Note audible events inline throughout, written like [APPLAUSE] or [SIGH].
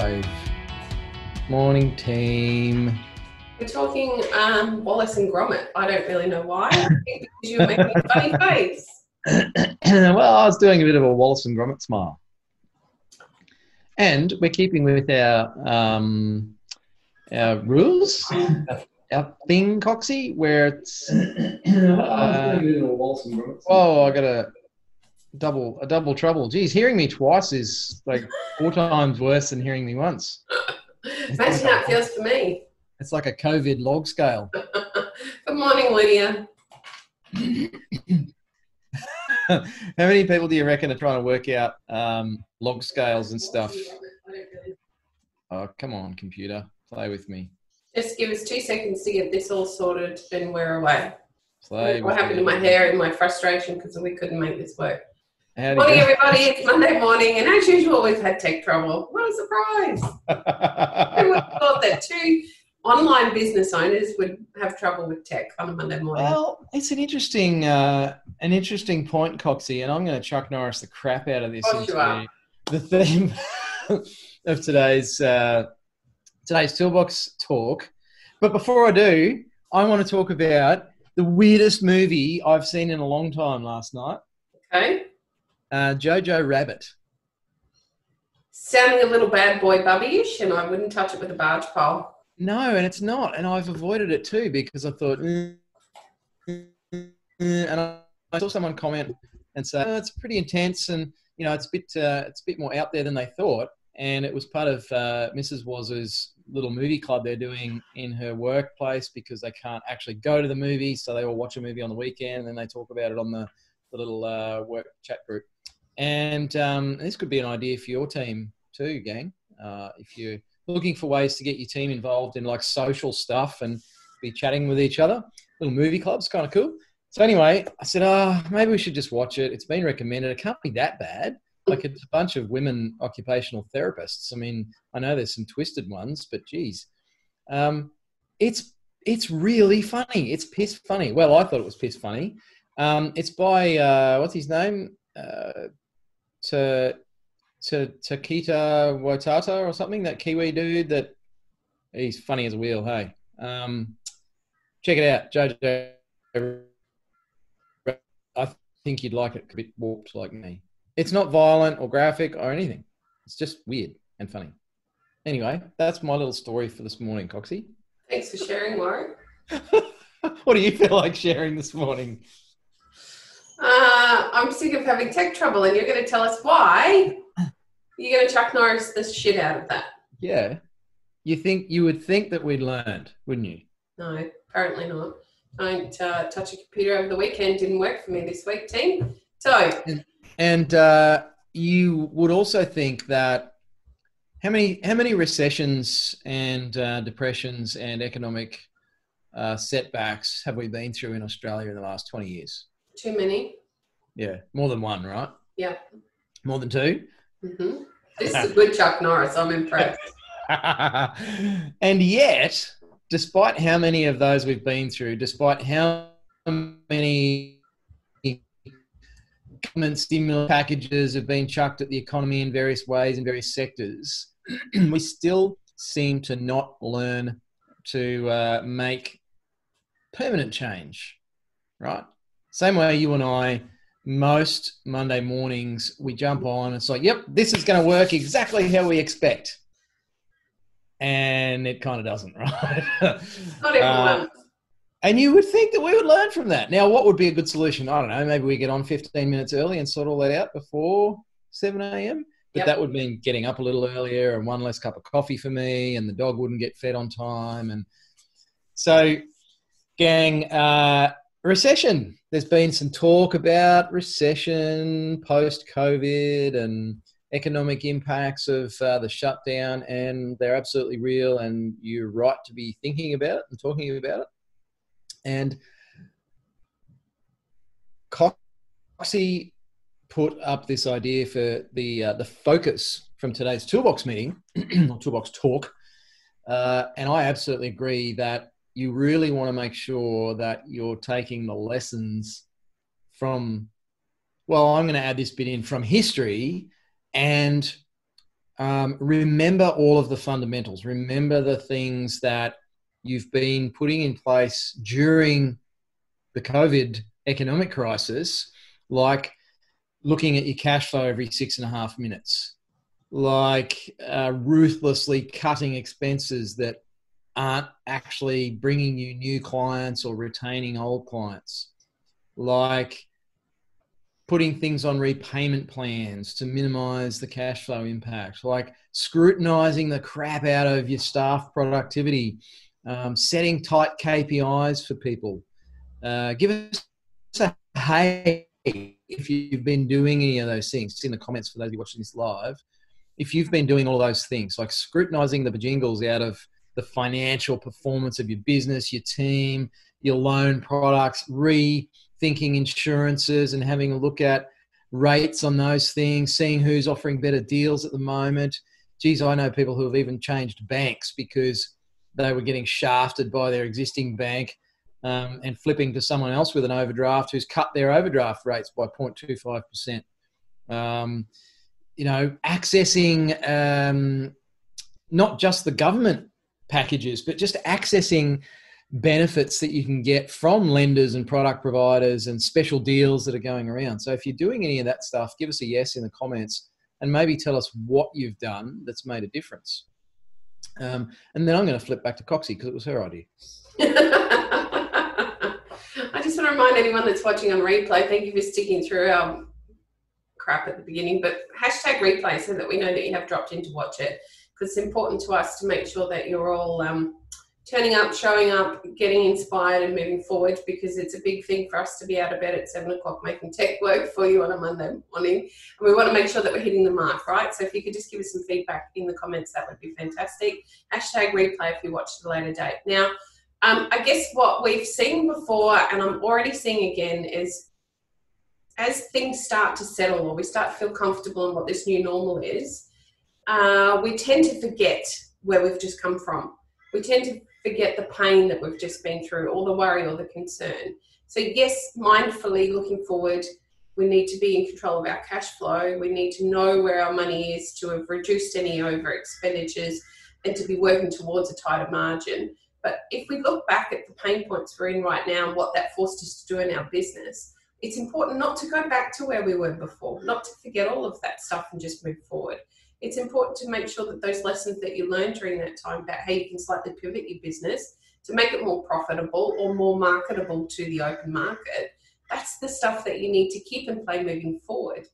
Five. Morning, team. We're talking um, Wallace and Gromit. I don't really know why. I think because you were making a funny [LAUGHS] face. [CLEARS THROAT] well, I was doing a bit of a Wallace and Gromit smile. And we're keeping with our um, our rules, our thing, Coxie, where it's. [CLEARS THROAT] Uh, oh, I got a double a double trouble. Geez, hearing me twice is like four [LAUGHS] times worse than hearing me once. Imagine how it feels for me. It's like a COVID log scale. [LAUGHS] Good morning, Lydia. [LAUGHS] How many people do you reckon are trying to work out um, log scales and stuff? Oh, come on, computer, play with me. Just give us two seconds to get this all sorted and we're away. Play What happened to my hair and my frustration because we couldn't make this work. How'd Morning, everybody. It's Monday morning, and as usual, we've had tech trouble. What a surprise! Who would have thought that two online business owners would have trouble with tech on a Monday morning? well, it's an interesting, uh, an interesting point, Coxie, and I'm going to Chuck Norris the crap out of this Of course you are. the theme [LAUGHS] of today's uh, today's toolbox talk. But before I do, I want to talk about the weirdest movie I've seen in a long time last night. Okay. Uh, Jojo Rabbit. Sounding a little bad boy bubby-ish, and I wouldn't touch it with a barge pole. No, and it's not, and I've avoided it too because I thought, "Mm, mm, mm," and I, saw someone comment and say, oh, "It's pretty intense, and you know, it's a bit, uh, it's a bit more out there than they thought." And it was part of uh, Mrs. Waz's little movie club they're doing in her workplace because they can't actually go to the movie, so they all watch a movie on the weekend and then they talk about it on the, the little uh, work chat group. And um, this could be an idea for your team too, gang. Uh, if you're looking for ways to get your team involved in like social stuff and be chatting with each other, little movie clubs, kind of cool. So anyway, I said, oh, maybe we should just watch it. It's been recommended. It can't be that bad. Like it's a bunch of women occupational therapists. I mean, I know there's some twisted ones, but geez, um, it's it's really funny. It's piss funny. Well, I thought it was piss funny. Um, it's by uh, what's his name? Uh, to to Takita Watata or something. That Kiwi dude. That he's funny as a wheel. Hey, um, check it out, Jojo. I think you'd like it. A bit warped like me. It's not violent or graphic or anything. It's just weird and funny. Anyway, that's my little story for this morning, Coxie. Thanks for sharing, Warren. [LAUGHS] what do you feel like sharing this morning? Uh, I'm sick of having tech trouble, and you're going to tell us why. [LAUGHS] You're going to Chuck Norris the shit out of that. Yeah, you think you would think that we'd learned, wouldn't you? No, apparently not. Don't uh, touch a computer over the weekend. Didn't work for me this week, team. So, And uh, you would also think that how many how many recessions and uh, depressions and economic uh, setbacks have we been through in Australia in the last twenty years? Too many. Yeah, more than one, right? Yeah. More than two. hmm This is a good Chuck Norris. I'm impressed. [LAUGHS] and yet, despite how many of those we've been through, despite how many government stimulus packages have been chucked at the economy in various ways in various sectors, [CLEARS THROAT] we still seem to not learn to uh, make permanent change, right? Same way you and I, most Monday mornings, we jump on. It's like, yep, this is going to work exactly how we expect and it kind of doesn't, [LAUGHS] right? Not everyone. Uh, and you would think that we would learn from that. Now, what would be a good solution? I don't know. Maybe we get on 15 minutes early and sort all that out before 7 a.m. But Yep. that would mean getting up a little earlier and one less cup of coffee for me, and the dog wouldn't get fed on time. And so, gang, uh, recession. There's been some talk about recession post COVID, and economic impacts of uh, the shutdown, and they're absolutely real. And you're right to be thinking about it and talking about it. And Coxie put up this idea for the uh, the focus from today's toolbox meeting [CLEARS THROAT] or toolbox talk, uh, and I absolutely agree that you really want to make sure that you're taking the lessons from. Well, I'm going to add this bit in from history and um, remember all of the fundamentals. Remember the things that you've been putting in place during the COVID economic crisis, like looking at your cash flow every six and a half minutes, like uh, ruthlessly cutting expenses that aren't actually bringing you new clients or retaining old clients, like putting things on repayment plans to minimize the cash flow impact, like scrutinizing the crap out of your staff productivity, um, setting tight KPIs for people. Uh, give us a hey if you've been doing any of those things. It's in the comments for those of you watching this live. If you've been doing all those things, like scrutinizing the bajingles out of the financial performance of your business, your team, your loan products, rethinking insurances and having a look at rates on those things, seeing who's offering better deals at the moment. Geez, I know people who have even changed banks because they were getting shafted by their existing bank um, and flipping to someone else with an overdraft who's cut their overdraft rates by 0.25%. Um, you know, accessing um, not just the government packages, but just accessing benefits that you can get from lenders and product providers and special deals that are going around. So if you're doing any of that stuff, give us a yes in the comments and maybe tell us what you've done that's made a difference. Um, and then I'm going to flip back to Coxie because it was her idea. [LAUGHS] I just want to remind anyone that's watching on replay, thank you for sticking through our crap at the beginning, but hashtag replay so that we know that you have dropped in to watch it it's important to us to make sure that you're all um, turning up, showing up, getting inspired, and moving forward because it's a big thing for us to be out of bed at seven o'clock making tech work for you on a Monday morning. And we want to make sure that we're hitting the mark, right? So if you could just give us some feedback in the comments, that would be fantastic. Hashtag replay if you watch at a later date. Now, um, I guess what we've seen before, and I'm already seeing again, is as things start to settle or we start to feel comfortable in what this new normal is, uh, we tend to forget where we've just come from. We tend to forget the pain that we've just been through, or the worry or the concern. So, yes, mindfully looking forward, we need to be in control of our cash flow. We need to know where our money is to have reduced any over expenditures and to be working towards a tighter margin. But if we look back at the pain points we're in right now and what that forced us to do in our business, it's important not to go back to where we were before, not to forget all of that stuff and just move forward. It's important to make sure that those lessons that you learned during that time about how you can slightly pivot your business to make it more profitable or more marketable to the open market, that's the stuff that you need to keep in play moving forward.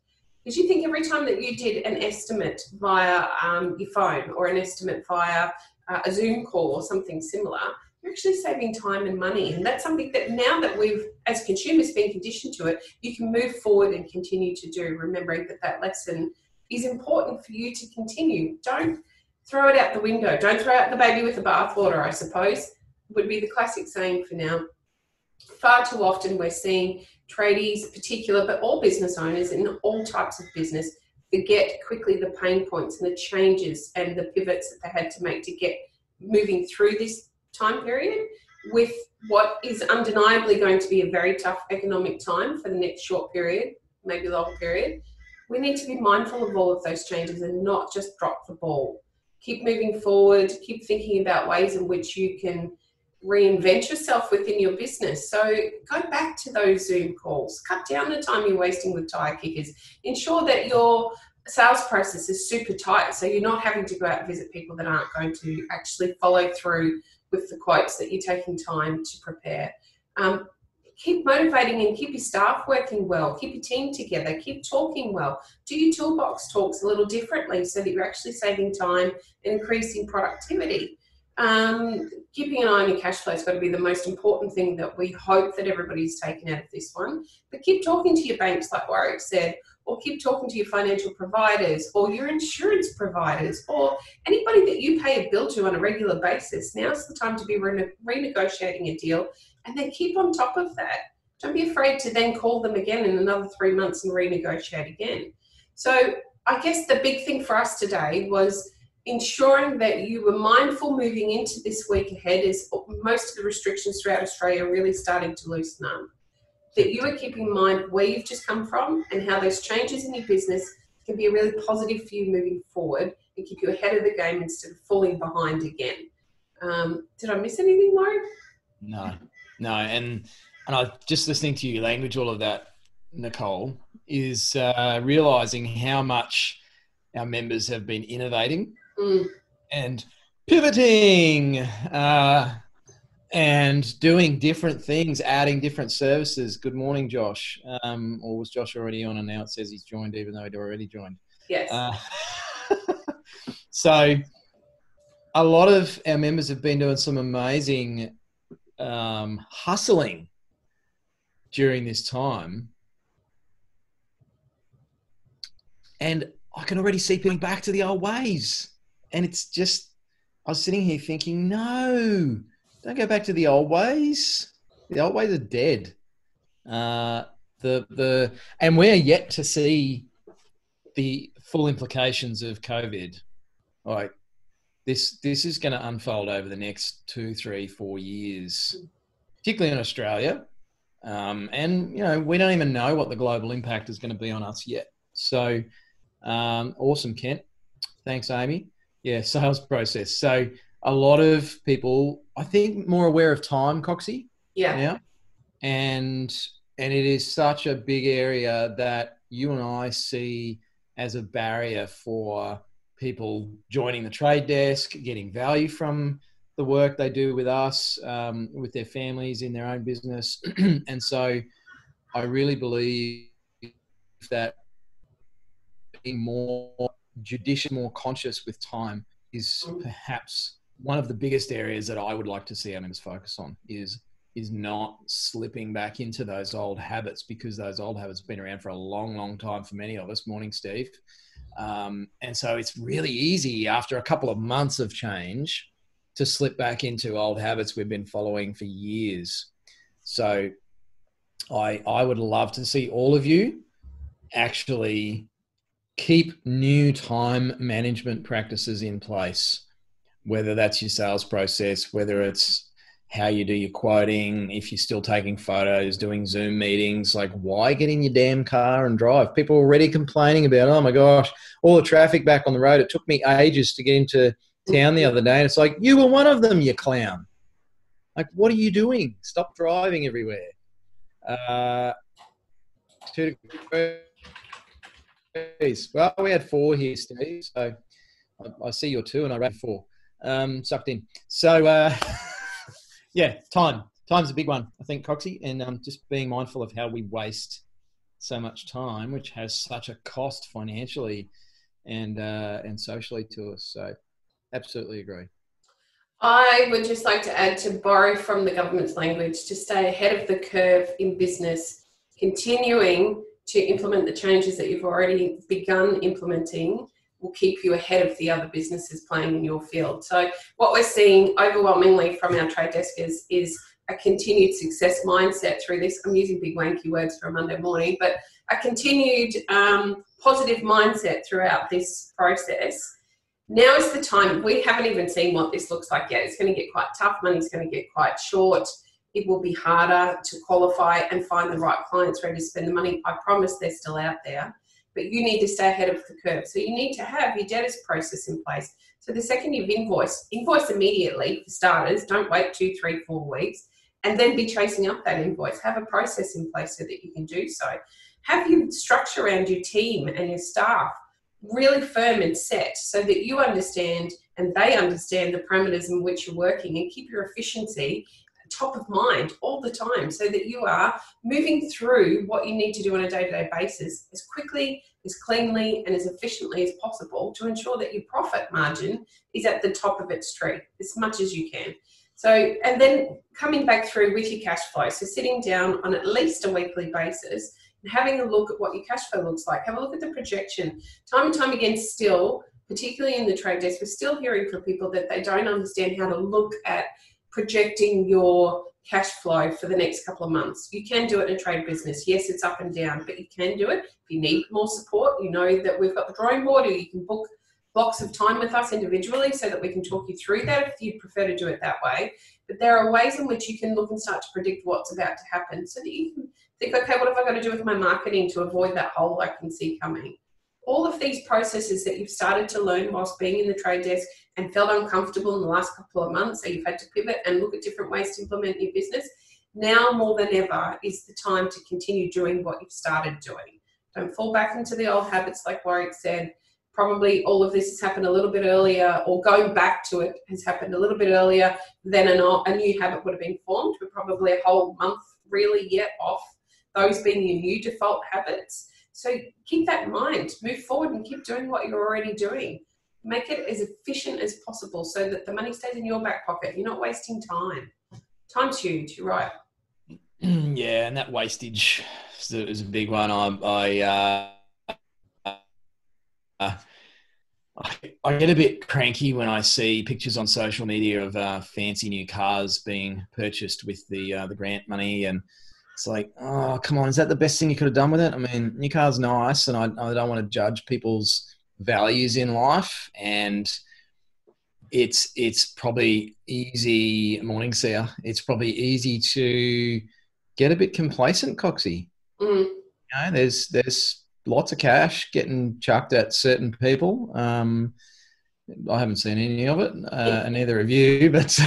Because you think every time that you did an estimate via um, your phone or an estimate via uh, a Zoom call or something similar, you're actually saving time and money. And that's something that now that we've, as consumers, been conditioned to it, you can move forward and continue to do, remembering that that lesson is important for you to continue. Don't throw it out the window. Don't throw out the baby with the bathwater, I suppose, would be the classic saying for now. Far too often we're seeing tradies, particular, but all business owners in all types of business forget quickly the pain points and the changes and the pivots that they had to make to get moving through this time period with what is undeniably going to be a very tough economic time for the next short period, maybe long period. We need to be mindful of all of those changes and not just drop the ball. Keep moving forward, keep thinking about ways in which you can reinvent yourself within your business. So go back to those Zoom calls, cut down the time you're wasting with tire kickers, ensure that your sales process is super tight so you're not having to go out and visit people that aren't going to actually follow through with the quotes that you're taking time to prepare. Um, keep motivating and keep your staff working well, keep your team together, keep talking well. Do your toolbox talks a little differently so that you're actually saving time and increasing productivity. Um, keeping an eye on your cash flow has got to be the most important thing that we hope that everybody's taken out of this one. But keep talking to your banks, like Warwick said, or keep talking to your financial providers or your insurance providers or anybody that you pay a bill to on a regular basis. Now's the time to be rene- renegotiating a deal and then keep on top of that. Don't be afraid to then call them again in another three months and renegotiate again. So, I guess the big thing for us today was ensuring that you were mindful moving into this week ahead as most of the restrictions throughout Australia are really starting to loosen up that you are keeping in mind where you've just come from and how those changes in your business can be a really positive for you moving forward and keep you ahead of the game instead of falling behind again. Um, did I miss anything, Lauren? No, no, and and I just listening to your language, all of that, Nicole, is uh, realizing how much our members have been innovating mm. and pivoting. Uh, and doing different things, adding different services. Good morning, Josh. Um, or was Josh already on? And now it says he's joined, even though he'd already joined. Yes. Uh, [LAUGHS] so, a lot of our members have been doing some amazing um, hustling during this time, and I can already see people back to the old ways. And it's just, I was sitting here thinking, no don't go back to the old ways. The old ways are dead. Uh, the the and we're yet to see the full implications of COVID. Like this this is going to unfold over the next two, three, four years, particularly in Australia. Um, and you know we don't even know what the global impact is going to be on us yet. So um, awesome, Kent. Thanks, Amy. Yeah, [LAUGHS] sales process. So a lot of people, I think, more aware of time, Coxie. Yeah. Now, and and it is such a big area that you and I see as a barrier for people joining the trade desk, getting value from the work they do with us, um, with their families in their own business, [CLEARS THROAT] and so I really believe that being more judicious, more conscious with time is perhaps one of the biggest areas that I would like to see our members focus on is is not slipping back into those old habits because those old habits have been around for a long, long time for many of us. Morning, Steve. Um, and so it's really easy after a couple of months of change to slip back into old habits we've been following for years. So I I would love to see all of you actually keep new time management practices in place whether that's your sales process, whether it's how you do your quoting, if you're still taking photos, doing Zoom meetings, like why get in your damn car and drive? People are already complaining about, oh my gosh, all the traffic back on the road. It took me ages to get into town the other day. And it's like, you were one of them, you clown. Like, what are you doing? Stop driving everywhere. Uh, two degrees. Well, we had four here, Steve. So I, I see your two and I ran four um, sucked in. So uh, [LAUGHS] yeah, time. Time's a big one, I think, Coxie, and um, just being mindful of how we waste so much time, which has such a cost financially and uh, and socially to us. So, absolutely agree. I would just like to add to borrow from the government's language to stay ahead of the curve in business, continuing to implement the changes that you've already begun implementing will keep you ahead of the other businesses playing in your field. So what we're seeing overwhelmingly from our trade desk is, is a continued success mindset through this. I'm using big wanky words for a Monday morning, but a continued um, positive mindset throughout this process. Now is the time. We haven't even seen what this looks like yet. It's going to get quite tough. Money's going to get quite short. It will be harder to qualify and find the right clients ready to spend the money. I promise they're still out there but you need to stay ahead of the curve. So you need to have your debtors process in place. So the second you've invoiced, invoice immediately for starters. Don't wait two, three, four weeks, and then be chasing up that invoice. Have a process in place so that you can do so. Have your structure around your team and your staff really firm and set so that you understand and they understand the parameters in which you're working and keep your efficiency top of mind all the time so that you are moving through what you need to do on a day to day basis as quickly, as cleanly, and as efficiently as possible to ensure that your profit margin is at the top of its tree as much as you can. So, and then coming back through with your cash flow. So, sitting down on at least a weekly basis and having a look at what your cash flow looks like. Have a look at the projection. Time and time again, still, particularly in the trade desk, we're still hearing from people that they don't understand how to look at projecting your cash flow for the next couple of months. You can do it in a trade business. Yes, it's up and down, but you can do it. If you need more support, you know that we've got the drawing board or you can book blocks of time with us individually so that we can talk you through that if you prefer to do it that way. But there are ways in which you can look and start to predict what's about to happen so that you can think, okay, what have I got to do with my marketing to avoid that hole I can see coming? All of these processes that you've started to learn whilst being in the trade desk and felt uncomfortable in the last couple of months, so you've had to pivot and look at different ways to implement your business. Now more than ever is the time to continue doing what you've started doing. Don't fall back into the old habits, like Warwick said probably all of this has happened a little bit earlier, or going back to it has happened a little bit earlier than a, new habit would have been formed. We're probably a whole month really yet off those being your new default habits. So keep that in mind. Move forward and keep doing what you're already doing. Make it as efficient as possible so that the money stays in your back pocket. You're not wasting time. Time's huge. You're right. Yeah, and that wastage is a big one. I, I uh, uh, I, get a bit cranky when I see pictures on social media of uh, fancy new cars being purchased with the uh, the grant money, and it's like, oh, come on, is that the best thing you could have done with it? I mean, new car's nice, and I, I don't want to judge people's values in life, and it's it's probably easy morning seer. It's probably easy to get a bit complacent, Coxie. Mm. You know, there's there's lots of cash getting chucked at certain people. Um, I haven't seen any of it, uh, and neither of you. [LAUGHS] But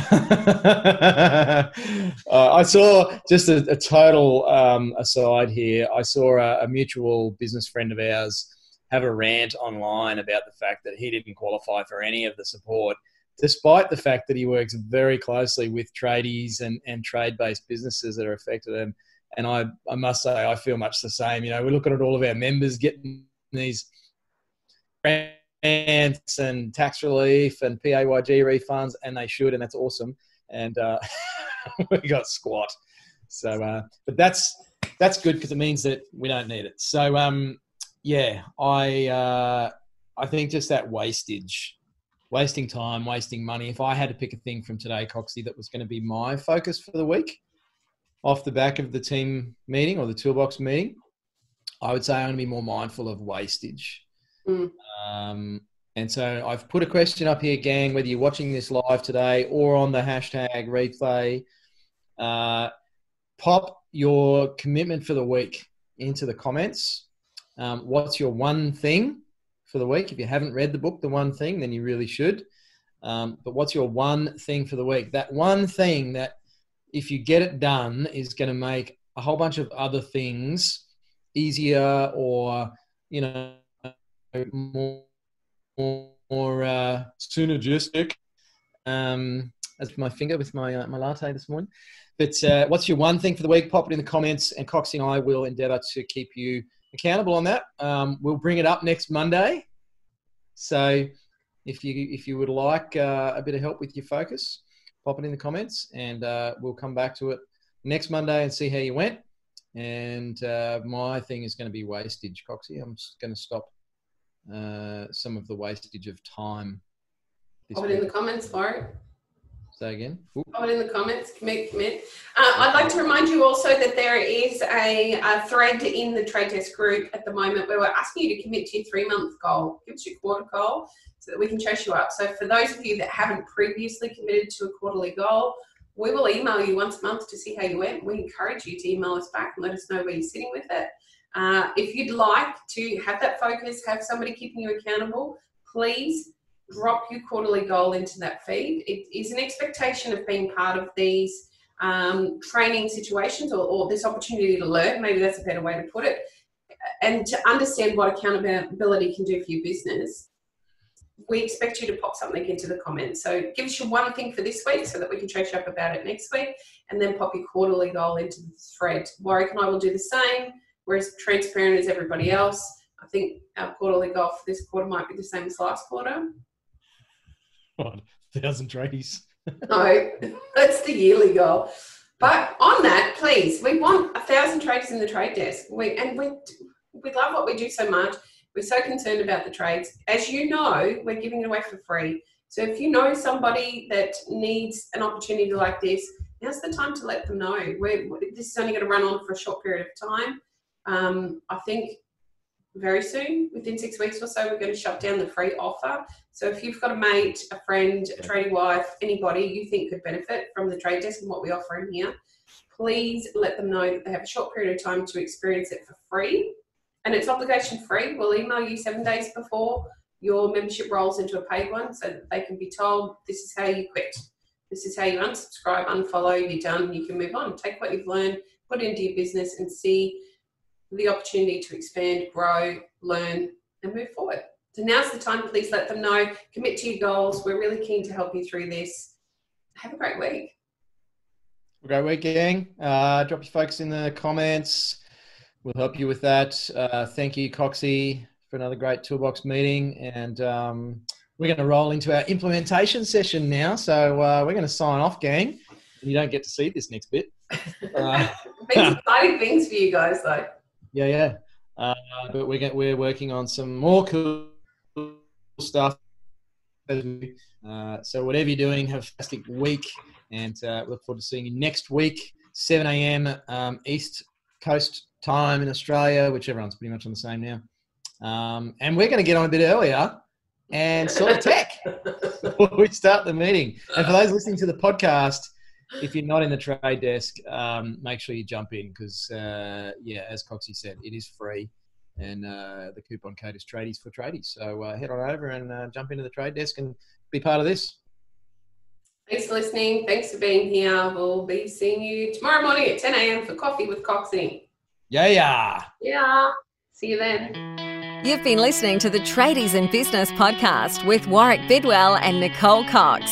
uh, I saw just a, a total um, aside here. I saw a, a, mutual business friend of ours have a rant online about the fact that he didn't qualify for any of the support, despite the fact that he works very closely with tradies and, and trade-based businesses that are affected. And and I, I must say, I feel much the same. You know, we're looking at all of our members getting these grants and tax relief and PAYG refunds, and they should, and that's awesome. And uh, [LAUGHS] we got squat. So, uh, but that's that's good because it means that we don't need it. So, um, yeah, I uh, I think just that wastage, wasting time, wasting money. If I had to pick a thing from today, Coxie, that was going to be my focus for the week, off the back of the team meeting or the toolbox meeting, I would say I'm going to be more mindful of wastage. Mm. Um, and so I've put a question up here, gang, whether you're watching this live today or on the hashtag replay, uh, pop your commitment for the week into the comments. Um, what's your one thing for the week? If you haven't read the book, The One Thing, then you really should. Um, but what's your one thing for the week? That one thing that if you get it done, is going to make a whole bunch of other things easier or, you know, more, more, more uh, synergistic. Um, as my finger with my, uh, my latte this morning. But uh, what's your one thing for the week? Pop it in the comments, and Coxie and I will endeavour to keep you accountable on that. Um, we'll bring it up next Monday. So if you if you would like uh, a bit of help with your focus, pop it in the comments, and uh, we'll come back to it next Monday and see how you went. And uh, my thing is going to be wastage, Coxie. I'm just going to stop uh, some of the wastage of time. Pop it in the comments, Mark. Say again. Ooh. Pop it in the comments. Commit, commit. Uh, I'd like to remind you also that there is a, a, thread in the trade desk group at the moment where we're asking you to commit to your three month goal. Give us your quarter goal so that we can chase you up. So for those of you that haven't previously committed to a quarterly goal, we will email you once a month to see how you went. We encourage you to email us back and let us know where you're sitting with it. Uh, if you'd like to have that focus, have somebody keeping you accountable, please drop your quarterly goal into that feed. It is an expectation of being part of these um, training situations or, or this opportunity to learn. Maybe that's a better way to put it. And to understand what accountability can do for your business we expect you to pop something into the comments. So give us your one thing for this week so that we can chase you up about it next week, and then pop your quarterly goal into the thread. Warwick and I will do the same. We're as transparent as everybody else. I think our quarterly goal for this quarter might be the same as last quarter. What, thousand tradies? no, that's the yearly goal. But on that, please, we want a thousand traders in the trade desk. We and we we love what we do so much. We're so concerned about the trades. As you know, we're giving it away for free. So if you know somebody that needs an opportunity like this, now's the time to let them know. We're, this is only going to run on for a short period of time. Um, I think very soon, within six weeks or so, we're going to shut down the free offer. So if you've got a mate, a friend, a trading wife, anybody you think could benefit from the trade desk and what we offer in here, please let them know that they have a short period of time to experience it for free. And it's obligation free. We'll email you seven days before your membership rolls into a paid one so that they can be told this is how you quit. This is how you unsubscribe, unfollow, you're done, you can move on. Take what you've learned, put it into your business and see the opportunity to expand, grow, learn, and move forward. So now's the time. Please let them know. Commit to your goals. We're really keen to help you through this. Have a great week. Great week, gang. Uh, drop your folks in the comments. We'll help you with that. Uh, thank you, Coxie, for another great toolbox meeting. And um, we're going to roll into our implementation session now. So uh, we're going to sign off, gang. You don't get to see this next bit. [LAUGHS] Uh, exciting things for you guys, though. Yeah, yeah. Uh, but we're get, we're working on some more cool stuff. Uh, so whatever you're doing, have a fantastic week, and uh, look forward to seeing you next week, 7 a.m. Um, East Coast time in Australia, which everyone's pretty much on the same now. Um, and we're going to get on a bit earlier and sort of tech [LAUGHS] before we start the meeting. And for those listening to the podcast, if you're not in the trade desk, um, make sure you jump in because, uh, yeah, as Coxie said, it is free. And uh, the coupon code is tradies for tradies. So uh, head on over and uh, jump into the trade desk and be part of this. Thanks for listening. Thanks for being here. We'll be seeing you tomorrow morning at 10 a.m. for coffee with Coxie. Yeah, yeah. Yeah. See you then. You've been listening to the Tradies in Business podcast with Warwick Bidwell and Nicole Cox.